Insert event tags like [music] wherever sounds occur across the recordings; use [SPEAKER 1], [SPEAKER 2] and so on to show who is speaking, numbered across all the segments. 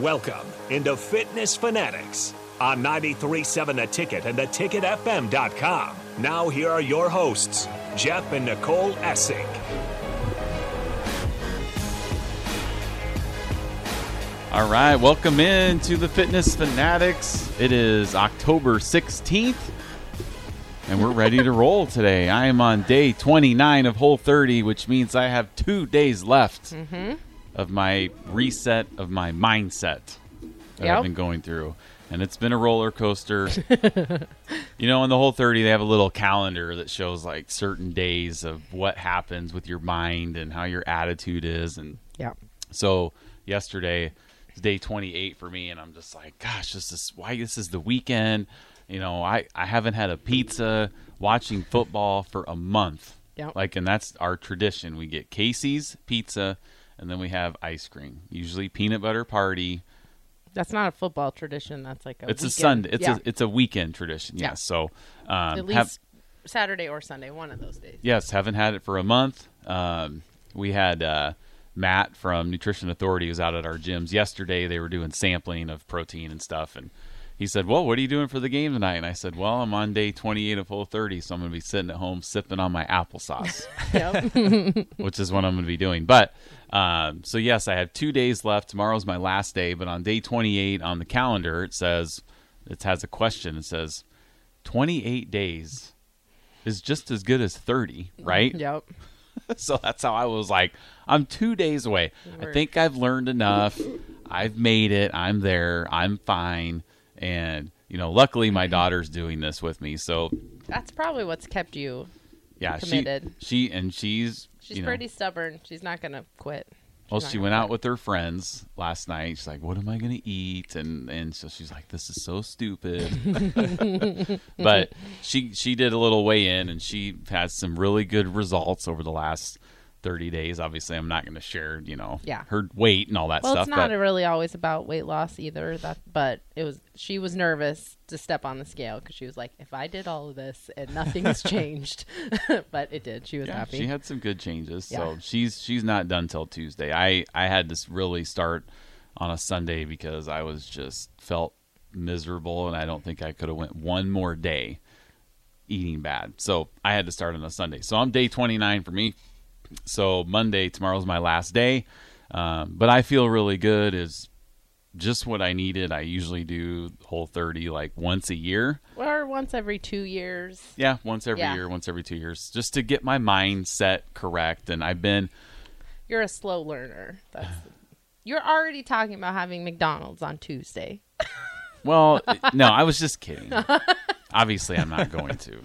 [SPEAKER 1] Welcome into Fitness Fanatics on 93.7 The Ticket and theticketfm.com. Now, here are your hosts, Jeff and Nicole Essig.
[SPEAKER 2] All right, welcome in to the Fitness Fanatics. It is October 16th, and we're ready to roll today. I am on day 29 of Whole 30, which means I have two days left mm-hmm. Of my reset of my mindset that I've been going through. And it's been a roller coaster. [laughs] you know, in the Whole 30, they have a little calendar that shows like certain days of what happens with your mind and how your attitude is. And
[SPEAKER 3] Yeah.
[SPEAKER 2] so yesterday is day 28 for me, and I'm just like, gosh, this is why this is the weekend. You know, I I haven't had a pizza watching football for a month.
[SPEAKER 3] Yep.
[SPEAKER 2] Like, and that's our tradition. We get Casey's pizza, and then we have ice cream. Usually peanut butter party.
[SPEAKER 3] That's not a football tradition. That's like a.
[SPEAKER 2] It's a Sunday. It's
[SPEAKER 3] yeah.
[SPEAKER 2] a it's a weekend tradition.
[SPEAKER 3] Yeah.
[SPEAKER 2] Yes. So um,
[SPEAKER 3] at least
[SPEAKER 2] have-
[SPEAKER 3] Saturday or Sunday, one of those days.
[SPEAKER 2] Yes, haven't had it for a month. Um, we had uh, Matt from Nutrition Authority was out at our gyms yesterday. They were doing sampling of protein and stuff, and he said, "Well, what are you doing for the game tonight?" And I said, "Well, I'm on day 28 of Whole 30, so I'm going to be sitting at home sipping on my applesauce, [laughs] [laughs] which is what I'm going to be doing." But um, so yes, I have two days left. Tomorrow's my last day, but on day 28 on the calendar, it says it has a question. It says 28 days is just as good as 30, right?
[SPEAKER 3] yep. [laughs]
[SPEAKER 2] so that's how I was like, I'm two days away. I think I've learned enough. I've made it. I'm there. I'm fine. And, you know, luckily my daughter's doing this with me. So,
[SPEAKER 3] That's probably what's kept you.
[SPEAKER 2] yeah,
[SPEAKER 3] Committed.
[SPEAKER 2] she, she, and she's,
[SPEAKER 3] She's
[SPEAKER 2] you know,
[SPEAKER 3] pretty stubborn. She's not gonna quit. She's
[SPEAKER 2] well, she
[SPEAKER 3] gonna
[SPEAKER 2] went out with her friends last night. She's like, "What am I going to eat?" And and so she's like, "This is so stupid." [laughs] but she she did a little weigh in, and she has some really good results over the last thirty days. Obviously, I'm not going to share, you know,
[SPEAKER 3] Yeah.
[SPEAKER 2] her weight and all that
[SPEAKER 3] Well,
[SPEAKER 2] stuff.
[SPEAKER 3] it's not really always about weight loss either. That, but it was. She was nervous to step on the scale because she was like, "If I did all of this and nothing's [laughs] changed," [laughs] but it did. She was
[SPEAKER 2] yeah,
[SPEAKER 3] happy.
[SPEAKER 2] she had some good changes. So she's she's not done till Tuesday. I I had to really start on a Sunday because I was just felt miserable, and I don't think I could have went one more day eating bad. So I had to start on a Sunday. So I'm day 29 for me. So Monday tomorrow's my last day, um, but I feel really good. Is just what I needed. I usually do whole 30 like once a year.
[SPEAKER 3] or once every two years.
[SPEAKER 2] Yeah, once every
[SPEAKER 3] Yeah.
[SPEAKER 2] year, once every two years, just to get my mindset correct. And I've been
[SPEAKER 3] You're a slow learner. That's. You're already talking about having McDonald's on Tuesday. [laughs]
[SPEAKER 2] Well, no, I was just kidding. Obviously, I'm not going to.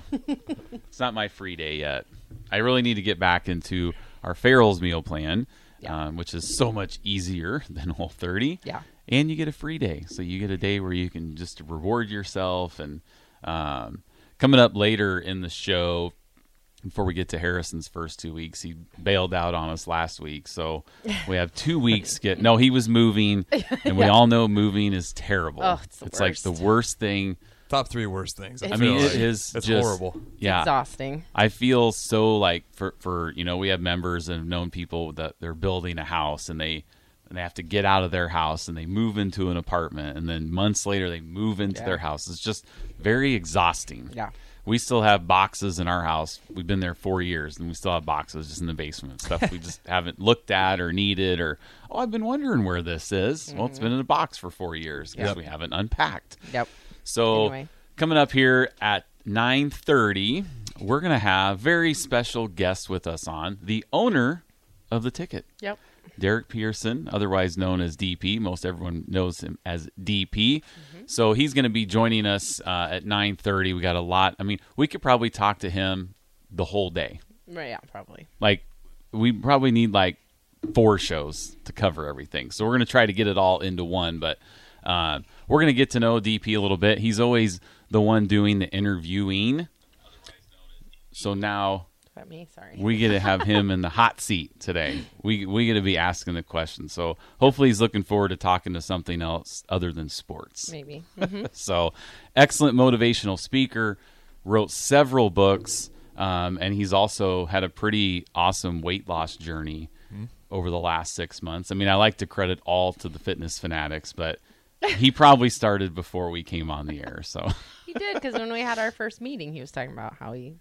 [SPEAKER 2] It's not my free day yet. I really need to get back into our Farrell's meal plan,
[SPEAKER 3] Yeah.
[SPEAKER 2] um, which is so much easier [laughs] than Whole 30.
[SPEAKER 3] Yeah.
[SPEAKER 2] And you get a free day. So you get a day where you can just reward yourself. And um, coming up later in the show, before we get to Harrison's first two weeks, he bailed out on us last week. So [laughs] we have two weeks. Get no, he was moving, and we [laughs] all know moving is terrible.
[SPEAKER 3] Oh, it's the
[SPEAKER 2] like the
[SPEAKER 3] worst
[SPEAKER 2] thing.
[SPEAKER 4] Top three worst things. I,
[SPEAKER 2] I
[SPEAKER 4] feel
[SPEAKER 2] mean,
[SPEAKER 4] like.
[SPEAKER 2] it is
[SPEAKER 4] It's
[SPEAKER 2] just
[SPEAKER 4] horrible.
[SPEAKER 2] Yeah, it's
[SPEAKER 3] Exhausting.
[SPEAKER 2] I feel so like for for you know we have members and have known people that they're building a house and they and they have to get out of their house and they move into an apartment and then months later they move into
[SPEAKER 3] Yeah.
[SPEAKER 2] their house. It's just very exhausting.
[SPEAKER 3] Yeah.
[SPEAKER 2] We still have boxes in our house. We've been there four years, and we still have boxes just in the basement. Stuff we just [laughs] haven't looked at or needed, or oh, I've been wondering where this is. Well, it's mm-hmm. been in a box for four years because
[SPEAKER 3] Yep.
[SPEAKER 2] we haven't unpacked.
[SPEAKER 3] Yep.
[SPEAKER 2] So
[SPEAKER 3] Anyway.
[SPEAKER 2] coming up here at 9:30, we're going to have very special guest with us on the owner of the ticket.
[SPEAKER 3] Yep.
[SPEAKER 2] Derek Pearson, otherwise known as DP. Most everyone knows him as DP. So he's going to be joining us uh, at 9:30. We got a lot. I mean, we could probably talk to him the whole day.
[SPEAKER 3] Right, yeah, probably.
[SPEAKER 2] Like we probably need like four shows to cover everything. So we're going to try to get it all into one, but uh, we're going to get to know DP a little bit. He's always the one doing the interviewing. So now
[SPEAKER 3] About me, sorry.
[SPEAKER 2] we get to have [laughs] him in the hot seat today. We we get to be asking the questions. So hopefully he's looking forward to talking to something else other than sports.
[SPEAKER 3] Maybe. [laughs] Mhm.
[SPEAKER 2] So excellent motivational speaker, wrote several books, um, and he's also had a pretty awesome weight loss journey. over the last six months. I mean, I like to credit all to the fitness fanatics, but he probably started before we came on the air. So [laughs]
[SPEAKER 3] He did because when we had our first meeting, he was talking about how he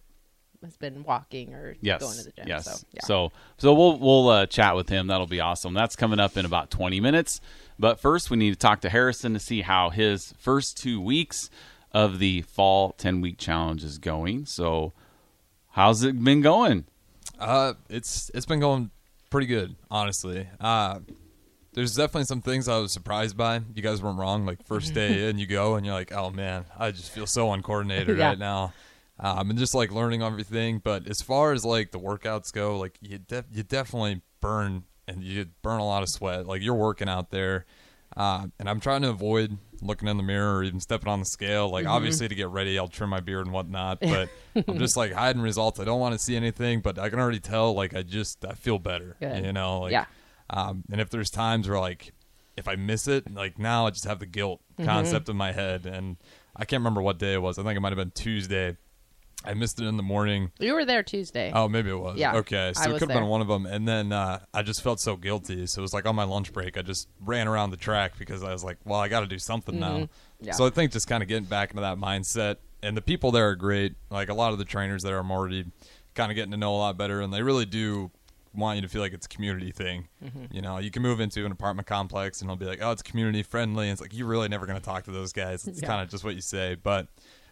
[SPEAKER 3] has been walking or
[SPEAKER 2] yes,
[SPEAKER 3] going to the gym.
[SPEAKER 2] yes.
[SPEAKER 3] So, yeah.
[SPEAKER 2] so so we'll we'll uh, chat with him. That'll be awesome. That's coming up in about twenty minutes. But first, we need to talk to Harrison to see how his first two weeks of the fall ten week challenge is going. So, how's it been going?
[SPEAKER 4] Uh, it's it's been going pretty good, honestly. Uh, there's definitely some things I was surprised by. You guys weren't wrong. Like first day in, you go and you're like, oh man, I just feel so uncoordinated [laughs]
[SPEAKER 3] Yeah.
[SPEAKER 4] right now. Um, and just like learning everything. But as far as like the workouts go, like you you definitely burn and you burn a lot of sweat. Like you're working out there. Uh, and I'm trying to avoid looking in the mirror or even stepping on the scale. Like
[SPEAKER 3] Mm-hmm.
[SPEAKER 4] obviously to get ready, I'll trim my beard and whatnot. [laughs] But I'm just like hiding results. I don't want to see anything, but I can already tell. Like I just I feel better.
[SPEAKER 3] Good.
[SPEAKER 4] You know. Like,
[SPEAKER 3] Yeah.
[SPEAKER 4] Um, and if there's times where like if I miss it, like now I just have the guilt
[SPEAKER 3] Mm-hmm.
[SPEAKER 4] concept in my head, and I can't remember what day it was. I think it might have been Tuesday. I missed it in the morning.
[SPEAKER 3] you were there Tuesday.
[SPEAKER 4] Oh, maybe it was.
[SPEAKER 3] Yeah,
[SPEAKER 4] Okay. So it could have been one of them. And then uh, I just felt so guilty. So it was like on my lunch break, I just ran around the track because I was like, well, I got to do something now.
[SPEAKER 3] Mm-hmm. Yeah.
[SPEAKER 4] So I think just kind of getting back into that mindset. And the people there are great. Like a lot of the trainers there, I'm already kind of getting to know a lot better. And they really do want you to feel like it's a community thing.
[SPEAKER 3] Mm-hmm.
[SPEAKER 4] You know, you can move into an apartment complex and they'll be like, oh, it's community friendly. And it's like, you're really never going to talk to those guys. It's
[SPEAKER 3] Yeah.
[SPEAKER 4] kind of just what you say. But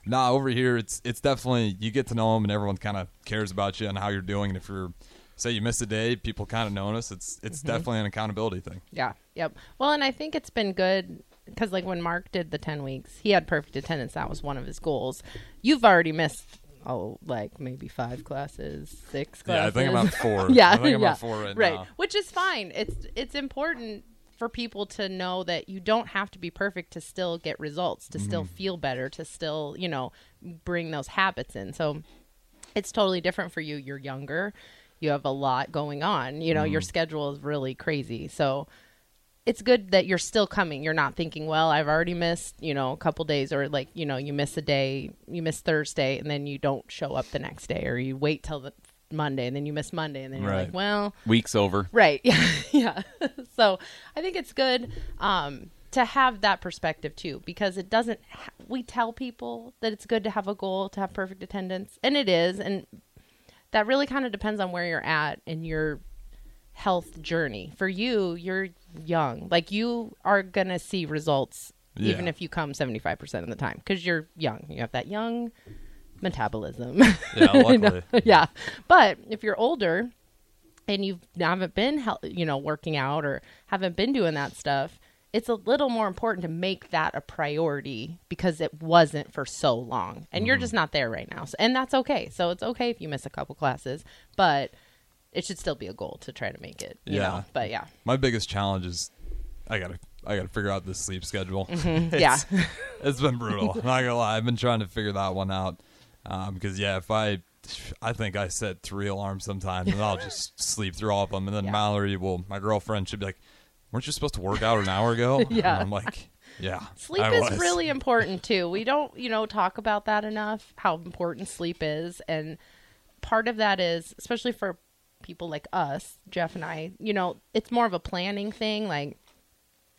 [SPEAKER 4] nah, over here it's it's definitely you get to know them and everyone kind of cares about you and how you're doing. And if you're say you miss a day, people kind of notice. It's it's definitely an accountability thing.
[SPEAKER 3] Yeah. Yep. Well, and I think it's been good because, like, when Mark did the 10 weeks, he had perfect attendance. That was one of his goals. You've already missed, oh, like maybe five classes, six classes.
[SPEAKER 4] Yeah, I think I'm at four. [laughs]
[SPEAKER 3] yeah.
[SPEAKER 4] I think I'm
[SPEAKER 3] yeah.
[SPEAKER 4] four right,
[SPEAKER 3] right.
[SPEAKER 4] now.
[SPEAKER 3] Which is fine. It's, it's important for people to know that you don't have to be perfect to still get results, to still
[SPEAKER 4] Mm-hmm.
[SPEAKER 3] feel better, to still, you know, bring those habits in. So, it's totally different for you. You're younger. You have a lot going on. You know, your
[SPEAKER 4] Mm-hmm.
[SPEAKER 3] schedule is really crazy. So it's good that you're still coming. You're not thinking, well, I've already missed, you know, a couple days or like, you know, you miss a day, you miss Thursday and then you don't show up the next day or you wait till the Monday and then you miss Monday and then you're
[SPEAKER 4] Right.
[SPEAKER 3] like, well,
[SPEAKER 2] Week's over.
[SPEAKER 3] Right. [laughs] Yeah. yeah. [laughs] so I think it's good um, to have that perspective too, because it doesn't. Ha- we tell people that it's good to have a goal to have perfect attendance, and it is, and that really kind of depends on where you're at and your health journey. For you, you're young. Like you are gonna see results even if you come 75% of the time because you're young. You have that young metabolism.
[SPEAKER 4] Yeah, [laughs] luckily. [laughs]
[SPEAKER 3] yeah. But if you're older and you haven't been, you know, working out or haven't been doing that stuff, it's a little more important to make that a priority because it wasn't for so long and you're mm-hmm. just not there right now. So, and that's okay. So it's okay if you miss a couple classes, but it should still be a goal to try to make it, you
[SPEAKER 4] Yeah.
[SPEAKER 3] know. But yeah.
[SPEAKER 4] My biggest challenge is I gotta I gotta figure out this sleep schedule.
[SPEAKER 3] Mm-hmm. [laughs] Yeah.
[SPEAKER 4] it's been brutal. I'm not gonna lie. I've been trying to figure that one out. Um, because yeah, if I, I think I set three alarms sometimes, and I'll just [laughs] sleep through all of them. And then
[SPEAKER 3] Yeah.
[SPEAKER 4] Mallory will, my girlfriend, should be like, "Weren't you supposed to work out an hour ago?" [laughs]
[SPEAKER 3] Yeah.
[SPEAKER 4] And I'm like, "Yeah,
[SPEAKER 3] Sleep
[SPEAKER 4] I
[SPEAKER 3] is
[SPEAKER 4] was."
[SPEAKER 3] really important too. We don't, you know, talk about that enough how important sleep is and part of that is especially for people like us, Jeff and I, you know, it's more of a planning thing like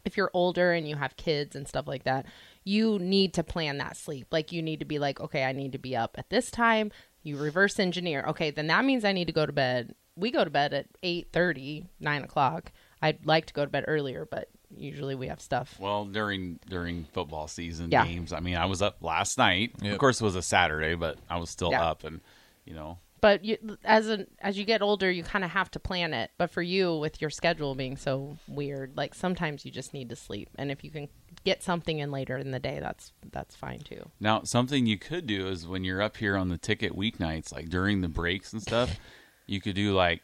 [SPEAKER 3] if you're older and you have kids and stuff like that, you need to plan that sleep. Like you need to be like, okay, I need to be up at this time. You reverse engineer. Okay, then that means I need to go to bed. We go to bed at 8 30, 9 o'clock. I'd like to go to bed earlier, but usually we have stuff.
[SPEAKER 2] Well, during during football season
[SPEAKER 3] Yeah.
[SPEAKER 2] games, I mean, I was up last night.
[SPEAKER 4] Yep.
[SPEAKER 2] Of course, it was a Saturday, but I was still
[SPEAKER 3] Yeah.
[SPEAKER 2] up, and you know,
[SPEAKER 3] but you, as an as you get older you kind of have to plan it but for you with your schedule being so weird like sometimes you just need to sleep and if you can get something in later in the day that's that's fine too
[SPEAKER 2] Now, something you could do is when you're up here on the ticket weeknights, like during the breaks and stuff, [laughs] you could do like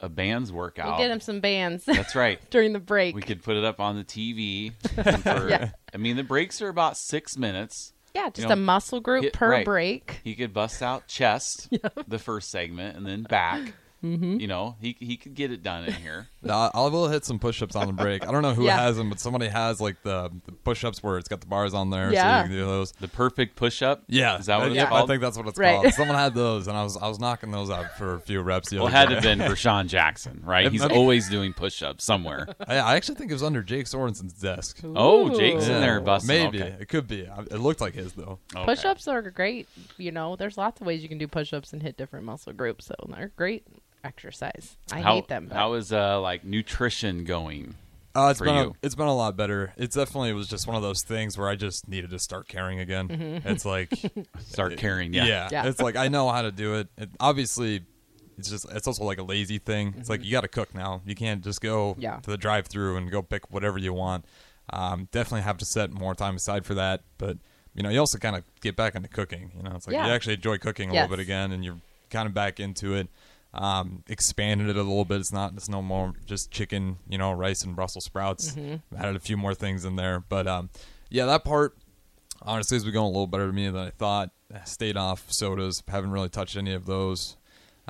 [SPEAKER 2] a bands workout.
[SPEAKER 3] we'll get him some bands
[SPEAKER 2] That's right. [laughs]
[SPEAKER 3] during the break
[SPEAKER 2] We could put it up on the TV. [laughs] for-
[SPEAKER 3] Yeah.
[SPEAKER 2] I mean, the breaks are about six minutes.
[SPEAKER 3] Yeah just
[SPEAKER 2] know,
[SPEAKER 3] a muscle group
[SPEAKER 2] hit-
[SPEAKER 3] per
[SPEAKER 2] right.
[SPEAKER 3] break.
[SPEAKER 2] He could bust out chest, [laughs] the first segment, and then back,
[SPEAKER 3] Mm-hmm.
[SPEAKER 2] You know, he he could get it done in here. [laughs]
[SPEAKER 4] I I will hit some push-ups on the break. I don't know who
[SPEAKER 3] Yeah.
[SPEAKER 4] has them, but somebody has like the, the push-ups where it's got the bars on there, so
[SPEAKER 3] Yeah.
[SPEAKER 4] you can do those.
[SPEAKER 2] The perfect push up.
[SPEAKER 4] Yeah,
[SPEAKER 2] is that what
[SPEAKER 4] uh,
[SPEAKER 2] it's called?
[SPEAKER 4] I think that's what it's
[SPEAKER 3] Right.
[SPEAKER 4] called. [laughs] Someone had those, and I was I was knocking those out for a few reps. The
[SPEAKER 2] well, it had
[SPEAKER 4] day.
[SPEAKER 2] to have been for Sean Jackson, right? [laughs] He's always doing push ups somewhere.
[SPEAKER 4] I, I actually think it was under Jake Sorensen's desk.
[SPEAKER 2] Oh, Jake's in there busting.
[SPEAKER 4] Maybe
[SPEAKER 2] Okay.
[SPEAKER 4] it could be. It looked like his though.
[SPEAKER 2] Okay.
[SPEAKER 3] Push-ups are great. You know, there's lots of ways you can do push-ups and hit different muscle groups, so they're great exercise. I
[SPEAKER 2] how,
[SPEAKER 3] hate them. but-
[SPEAKER 2] How is uh like nutrition going?
[SPEAKER 4] Uh, it's
[SPEAKER 2] For
[SPEAKER 4] been
[SPEAKER 2] you.
[SPEAKER 4] a, it's been a lot better. It definitely was just one of those things where I just needed to start caring again.
[SPEAKER 3] Mm-hmm.
[SPEAKER 4] It's like [laughs]
[SPEAKER 2] Start caring,
[SPEAKER 4] yeah.
[SPEAKER 2] yeah.
[SPEAKER 3] Yeah.
[SPEAKER 4] It's like I know how to do it. it. Obviously, it's just it's also like a lazy thing. It's like you got to cook now. You can't just go
[SPEAKER 3] Mm-hmm. Yeah.
[SPEAKER 4] to the drive-through and go pick whatever you want. Um, definitely have to set more time aside for that. But you know, you also kind of get back into cooking. You know, it's like
[SPEAKER 3] Yeah.
[SPEAKER 4] you actually enjoy cooking a
[SPEAKER 3] Yes.
[SPEAKER 4] little bit again, and you're kind of back into it. Um, expanded it a little bit. It's not. It's no more just chicken. You know, rice and Brussels sprouts.
[SPEAKER 3] Mm-hmm.
[SPEAKER 4] Added a few more things in there, but um, yeah, that part honestly has been going a little better to me than I thought. Stayed off sodas. Haven't really touched any of those.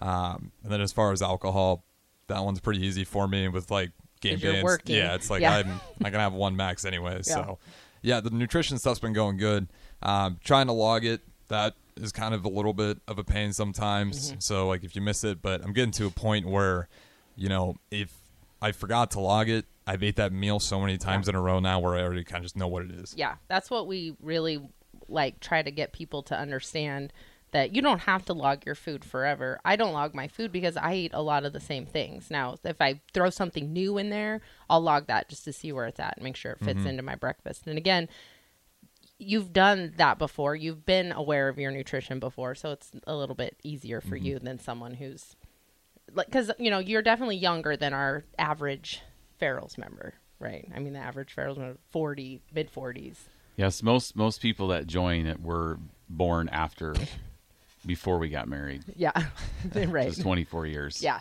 [SPEAKER 4] Um, and then as far as alcohol, that one's pretty easy for me with like game
[SPEAKER 3] working.
[SPEAKER 4] Yeah, it's like
[SPEAKER 3] Yeah.
[SPEAKER 4] I'm I can have one max anyway. [laughs]
[SPEAKER 3] Yeah.
[SPEAKER 4] So yeah, the nutrition stuff's been going good. Um, trying to log it that is kind of a little bit of a pain sometimes.
[SPEAKER 3] Mm-hmm.
[SPEAKER 4] So like if you miss it, but I'm getting to a point where, you know, if I forgot to log it, I've ate that meal so many times in a row now where I already kind of just know what it is.
[SPEAKER 3] yeah, that's what we really like try to get people to understand that you don't have to log your food forever. I don't log my food because I eat a lot of the same things. Now, if I throw something new in there, I'll log that just to see where it's at and make sure it fits into my breakfast. And again, you've done that before. You've been aware of your nutrition before, so it's a little bit easier for mm-hmm. you than someone who's like because you know you're definitely younger than our average Farrell's member, right? I mean, the average Farrell's member, forty, mid forties.
[SPEAKER 2] Yes, most most people that join it were born after, [laughs] before we got married.
[SPEAKER 3] Yeah, [laughs] right.
[SPEAKER 2] Just 24 years.
[SPEAKER 3] Yeah.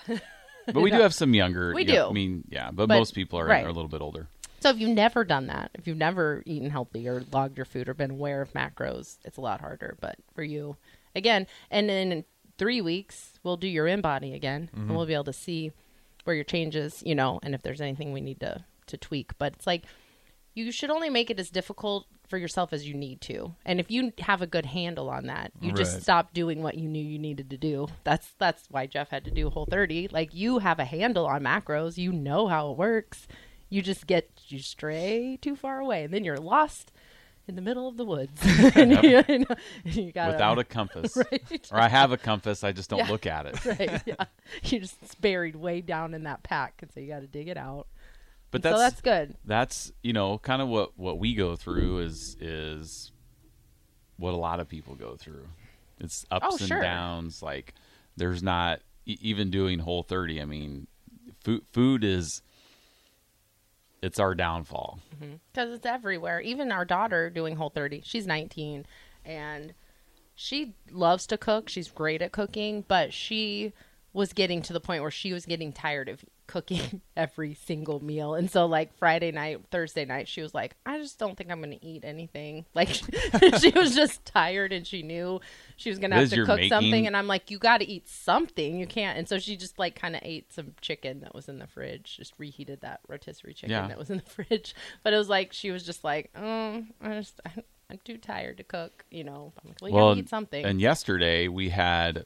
[SPEAKER 2] But we [laughs] do have some younger.
[SPEAKER 3] We
[SPEAKER 2] you know,
[SPEAKER 3] do.
[SPEAKER 2] I mean, yeah, but,
[SPEAKER 3] But-
[SPEAKER 2] most people are,
[SPEAKER 3] right.
[SPEAKER 2] are a little bit older.
[SPEAKER 3] So if you've never done that, if you've never eaten healthy or logged your food or been aware of macros, it's a lot harder. But for you, again, and in three weeks we'll do your InBody again, and mm-hmm. we'll be able to see where your changes, you know, and if there's anything we need to to tweak. But it's like you should only make it as difficult for yourself as you need to. And if you have a good handle on that, you just stop doing what you knew you needed to do. That's that's why Jeff had to do whole 30. Like you have a handle on macros, you know how it works. You just get you stray too far away and then you're lost in the middle of the woods. [laughs] [laughs] and you, you know, gotta,
[SPEAKER 2] Without a [laughs] compass.
[SPEAKER 3] right.
[SPEAKER 2] Or I have a compass, I just don't
[SPEAKER 3] Yeah.
[SPEAKER 2] look at it.
[SPEAKER 3] right. Yeah. You just it's buried way down in that pack and so you got to dig it out.
[SPEAKER 2] But
[SPEAKER 3] so
[SPEAKER 2] that's
[SPEAKER 3] that's good.
[SPEAKER 2] that's you know kind of what what we go through is is what a lot of people go through. It's ups
[SPEAKER 3] Oh,
[SPEAKER 2] and
[SPEAKER 3] sure.
[SPEAKER 2] downs. Like there's not e- even doing whole 30. I mean, food food is it's our downfall. Mm-hmm.
[SPEAKER 3] because it's everywhere. Even our daughter doing Whole 30, she's 19 and she loves to cook. She's great at cooking, but she was getting to the point where she was getting tired of cooking [laughs] every single meal. And so like Friday night, Thursday night, she was like, I just don't think I'm going to eat anything. [laughs] Like [laughs] she was just tired and she knew she was going to have to cook
[SPEAKER 2] making-
[SPEAKER 3] something and I'm like, you got to eat something. You can't. And so she just like kind of ate some chicken that was in the fridge, just reheated that rotisserie chicken
[SPEAKER 2] Yeah.
[SPEAKER 3] that was in the fridge. But it was like she was just like, oh, I just I'm too tired to cook. You know, I'm like, well, you
[SPEAKER 2] well,
[SPEAKER 3] gotta eat something.
[SPEAKER 2] and yesterday we had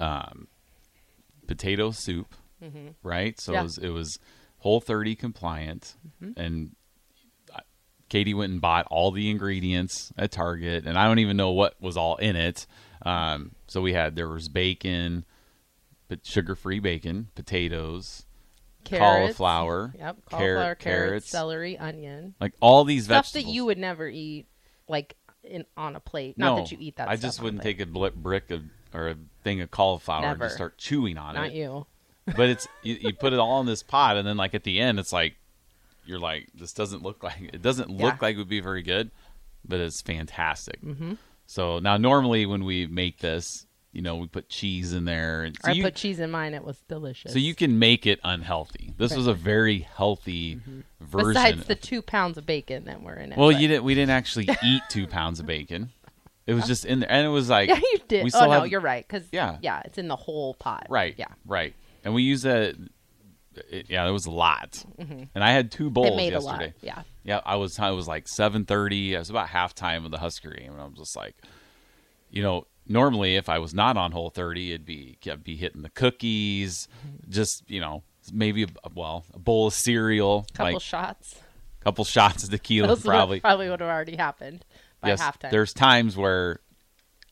[SPEAKER 2] um, potato soup, right? So
[SPEAKER 3] Mm-hmm. Yeah.
[SPEAKER 2] it was it was whole 30 compliant,
[SPEAKER 3] Mm-hmm.
[SPEAKER 2] and Katie went and bought all the ingredients at Target, and I don't even know what was all in it. Um, so we had there was bacon, but sugar-free bacon, potatoes,
[SPEAKER 3] Carrots.
[SPEAKER 2] cauliflower,
[SPEAKER 3] Yep, cauliflower, carrots,
[SPEAKER 2] carrots,
[SPEAKER 3] celery, onion,
[SPEAKER 2] like all these
[SPEAKER 3] stuff
[SPEAKER 2] vegetables.
[SPEAKER 3] that you would never eat like in on a plate.
[SPEAKER 2] no,
[SPEAKER 3] that you eat that.
[SPEAKER 2] I just wouldn't take a brick of or a thing of cauliflower and just start chewing on
[SPEAKER 3] Not
[SPEAKER 2] it.
[SPEAKER 3] Not you.
[SPEAKER 2] But it's you, you put it all in this pot, and then like at the end, it's like you're like, this doesn't look like it doesn't look
[SPEAKER 3] Yeah.
[SPEAKER 2] like it would be very good, but it's fantastic. Mm-hmm. So now normally when we make this, you know, we put cheese in there, and so
[SPEAKER 3] I
[SPEAKER 2] you,
[SPEAKER 3] put cheese in mine. It was delicious.
[SPEAKER 2] so you can make it unhealthy. This was a very healthy version.
[SPEAKER 3] besides the two pounds of bacon that were in it.
[SPEAKER 2] well,
[SPEAKER 3] but-
[SPEAKER 2] you didn't. We didn't actually eat two pounds of bacon. It was just in there, and it was like [laughs]
[SPEAKER 3] Yeah, you did.
[SPEAKER 2] We
[SPEAKER 3] oh
[SPEAKER 2] still
[SPEAKER 3] no,
[SPEAKER 2] have,
[SPEAKER 3] you're right. Because
[SPEAKER 2] Yeah.
[SPEAKER 3] yeah, it's in the whole pot.
[SPEAKER 2] right,
[SPEAKER 3] Yeah.
[SPEAKER 2] right, and we use a. It, yeah, there was a lot, and I had two bowls
[SPEAKER 3] Mm-hmm. It
[SPEAKER 2] yesterday.
[SPEAKER 3] a lot. Yeah.
[SPEAKER 2] Yeah, I was. I was like seven thirty. I was about halftime of the Husker game, and I was just like, you know, normally if I was not on Whole thirty, it'd be I'd be hitting the cookies, just you know, maybe a, well a bowl of cereal,
[SPEAKER 3] Couple
[SPEAKER 2] like
[SPEAKER 3] shots.
[SPEAKER 2] couple shots of tequila,
[SPEAKER 3] Those
[SPEAKER 2] probably.
[SPEAKER 3] probably would have already happened by
[SPEAKER 2] yes,
[SPEAKER 3] halftime.
[SPEAKER 2] there's times where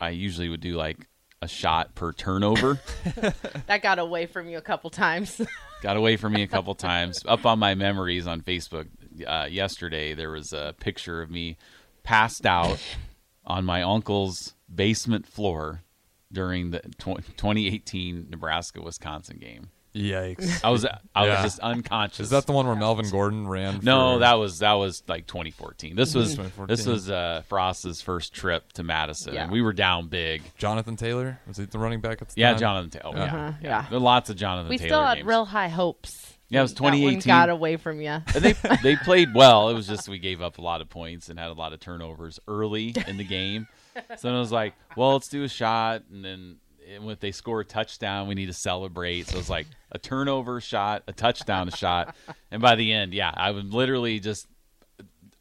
[SPEAKER 2] I usually would do like a shot per turnover. [laughs]
[SPEAKER 3] that got away from you a couple times. [laughs]
[SPEAKER 2] got away from me a couple times. Up on my memories on Facebook uh, yesterday, there was a picture of me passed out on my uncle's basement floor during the tw- 2018 Nebraska Wisconsin game.
[SPEAKER 4] Yikes.
[SPEAKER 2] I was I
[SPEAKER 4] Yeah.
[SPEAKER 2] was just unconscious.
[SPEAKER 4] Is that the one where Melvin Gordon ran?
[SPEAKER 2] no,
[SPEAKER 4] for-
[SPEAKER 2] that was that was like 2014. This was
[SPEAKER 4] 2014.
[SPEAKER 2] this was uh, Frost's first trip to Madison,
[SPEAKER 3] Yeah.
[SPEAKER 2] and we were down big.
[SPEAKER 4] Jonathan Taylor. Was he the running back at the
[SPEAKER 2] Yeah,
[SPEAKER 4] time?
[SPEAKER 2] Jonathan Taylor. Yeah,
[SPEAKER 3] Uh-huh,
[SPEAKER 2] yeah.
[SPEAKER 3] yeah.
[SPEAKER 2] There are lots of Jonathan
[SPEAKER 3] we
[SPEAKER 2] Taylor
[SPEAKER 3] still had
[SPEAKER 2] games.
[SPEAKER 3] real high hopes.
[SPEAKER 2] Yeah, it was
[SPEAKER 3] That one
[SPEAKER 2] 2018.
[SPEAKER 3] got away from you.
[SPEAKER 2] And they [laughs] they played well. It was just we gave up a lot of points and had a lot of turnovers early in the game. [laughs] So then I was like, well, let's do a shot, and then and if they score a touchdown, we need to celebrate. So it's like a turnover shot, a touchdown, shot, and by the end, yeah, I was literally just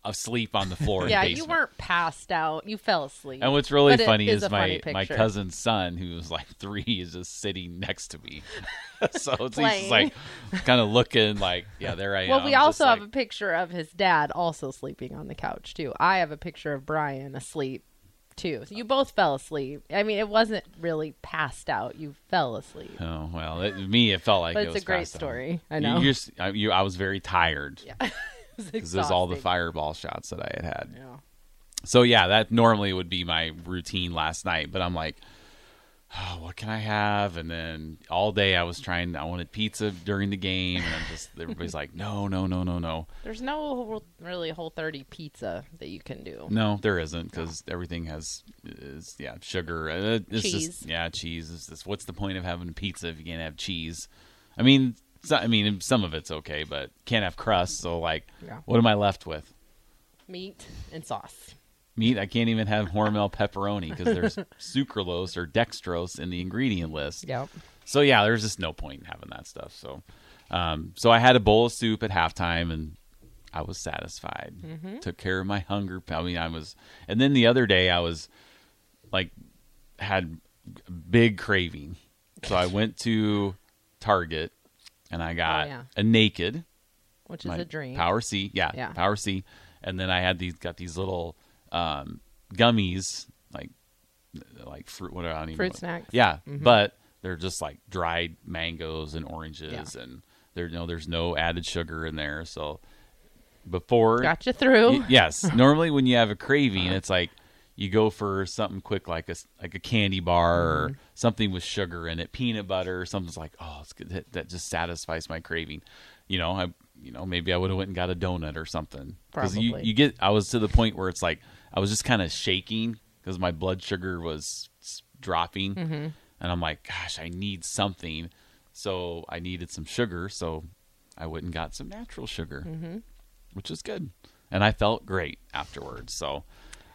[SPEAKER 2] asleep on the floor. in
[SPEAKER 3] yeah,
[SPEAKER 2] the
[SPEAKER 3] you weren't passed out. You fell asleep.
[SPEAKER 2] And what's really
[SPEAKER 3] But
[SPEAKER 2] funny
[SPEAKER 3] is
[SPEAKER 2] is, my
[SPEAKER 3] funny
[SPEAKER 2] my cousin's son, who was like three, is just sitting next to me. [laughs] so it's he's just like kind of looking like, yeah, there I am.
[SPEAKER 3] well, we also have
[SPEAKER 2] like-
[SPEAKER 3] a picture of his dad also sleeping on the couch too. I have a picture of Brian asleep too. So you both fell asleep. I mean, it wasn't really passed out. You fell asleep.
[SPEAKER 2] Oh well, it, me it felt like
[SPEAKER 3] But
[SPEAKER 2] it
[SPEAKER 3] it's
[SPEAKER 2] was
[SPEAKER 3] a great
[SPEAKER 2] passed out.
[SPEAKER 3] story. I know.
[SPEAKER 2] you're s- I, you, I was very tired
[SPEAKER 3] Yeah. [laughs]
[SPEAKER 2] because
[SPEAKER 3] Because
[SPEAKER 2] there's all the fireball shots that I had had.
[SPEAKER 3] Yeah.
[SPEAKER 2] So yeah, that normally would be my routine last night, but I'm like, oh, what can I have? And then all day I was trying. I wanted pizza during the game, and I'm just everybody's like, no, no, no, no, no,
[SPEAKER 3] There's no whole- really whole 30 pizza that you can do.
[SPEAKER 2] no, there isn't because everything has is yeah sugar. Uh, It's
[SPEAKER 3] Cheese.
[SPEAKER 2] just yeah cheese. It's just, what's the point of having pizza if you can't have cheese? I mean, so, I mean some of it's okay, but can't have crust. So like,
[SPEAKER 3] Yeah.
[SPEAKER 2] what am I left with?
[SPEAKER 3] Meat and sauce.
[SPEAKER 2] Meat. I can't even have Hormel pepperoni because there's [laughs] sucralose or dextrose in the ingredient list.
[SPEAKER 3] Yep.
[SPEAKER 2] So yeah, there's just no point in having that stuff. So, um, so I had a bowl of soup at halftime and I was satisfied. Took care of my hunger. I mean, I was, and then the other day I was like had a big craving, so I [laughs] went to Target and I got
[SPEAKER 3] yeah.
[SPEAKER 2] a naked
[SPEAKER 3] Which is a dream.
[SPEAKER 2] Power C, yeah,
[SPEAKER 3] Yeah.
[SPEAKER 2] Power C, and then I had these got these little um, gummies like like fruit. What I don't even
[SPEAKER 3] Fruit
[SPEAKER 2] know.
[SPEAKER 3] snacks. Mm-hmm.
[SPEAKER 2] Yeah, but they're just like dried mangoes and oranges,
[SPEAKER 3] Yeah.
[SPEAKER 2] and there you know there's no added sugar in there. So before
[SPEAKER 3] Got you through.
[SPEAKER 2] Y- yes. [laughs] Normally, when you have a craving, it's like you go for something quick, like a like a candy bar
[SPEAKER 3] Mm-hmm.
[SPEAKER 2] or something with sugar in it, peanut butter. or Something's like, oh, it's good. That, that just satisfies my craving. You know, I you know maybe I would have went and got a donut or something because
[SPEAKER 3] you
[SPEAKER 2] you get. I was to the point where it's like I was just kind of shaking because my blood sugar was dropping,
[SPEAKER 3] Mm-hmm.
[SPEAKER 2] and I'm like, gosh, I need something. So I needed some sugar, so I went and got some natural sugar
[SPEAKER 3] Mm-hmm.
[SPEAKER 2] which is good. And I felt great afterwards. So,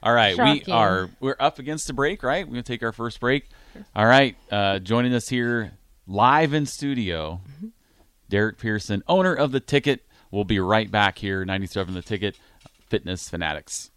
[SPEAKER 2] all right, we are we're up against a break, right? We're gonna take our first break. All right, uh, joining us here live in studio,
[SPEAKER 3] Mm-hmm.
[SPEAKER 2] Derek Pearson, owner of the Ticket. We'll be right back here, ninety seven the Ticket, Fitness Fanatics.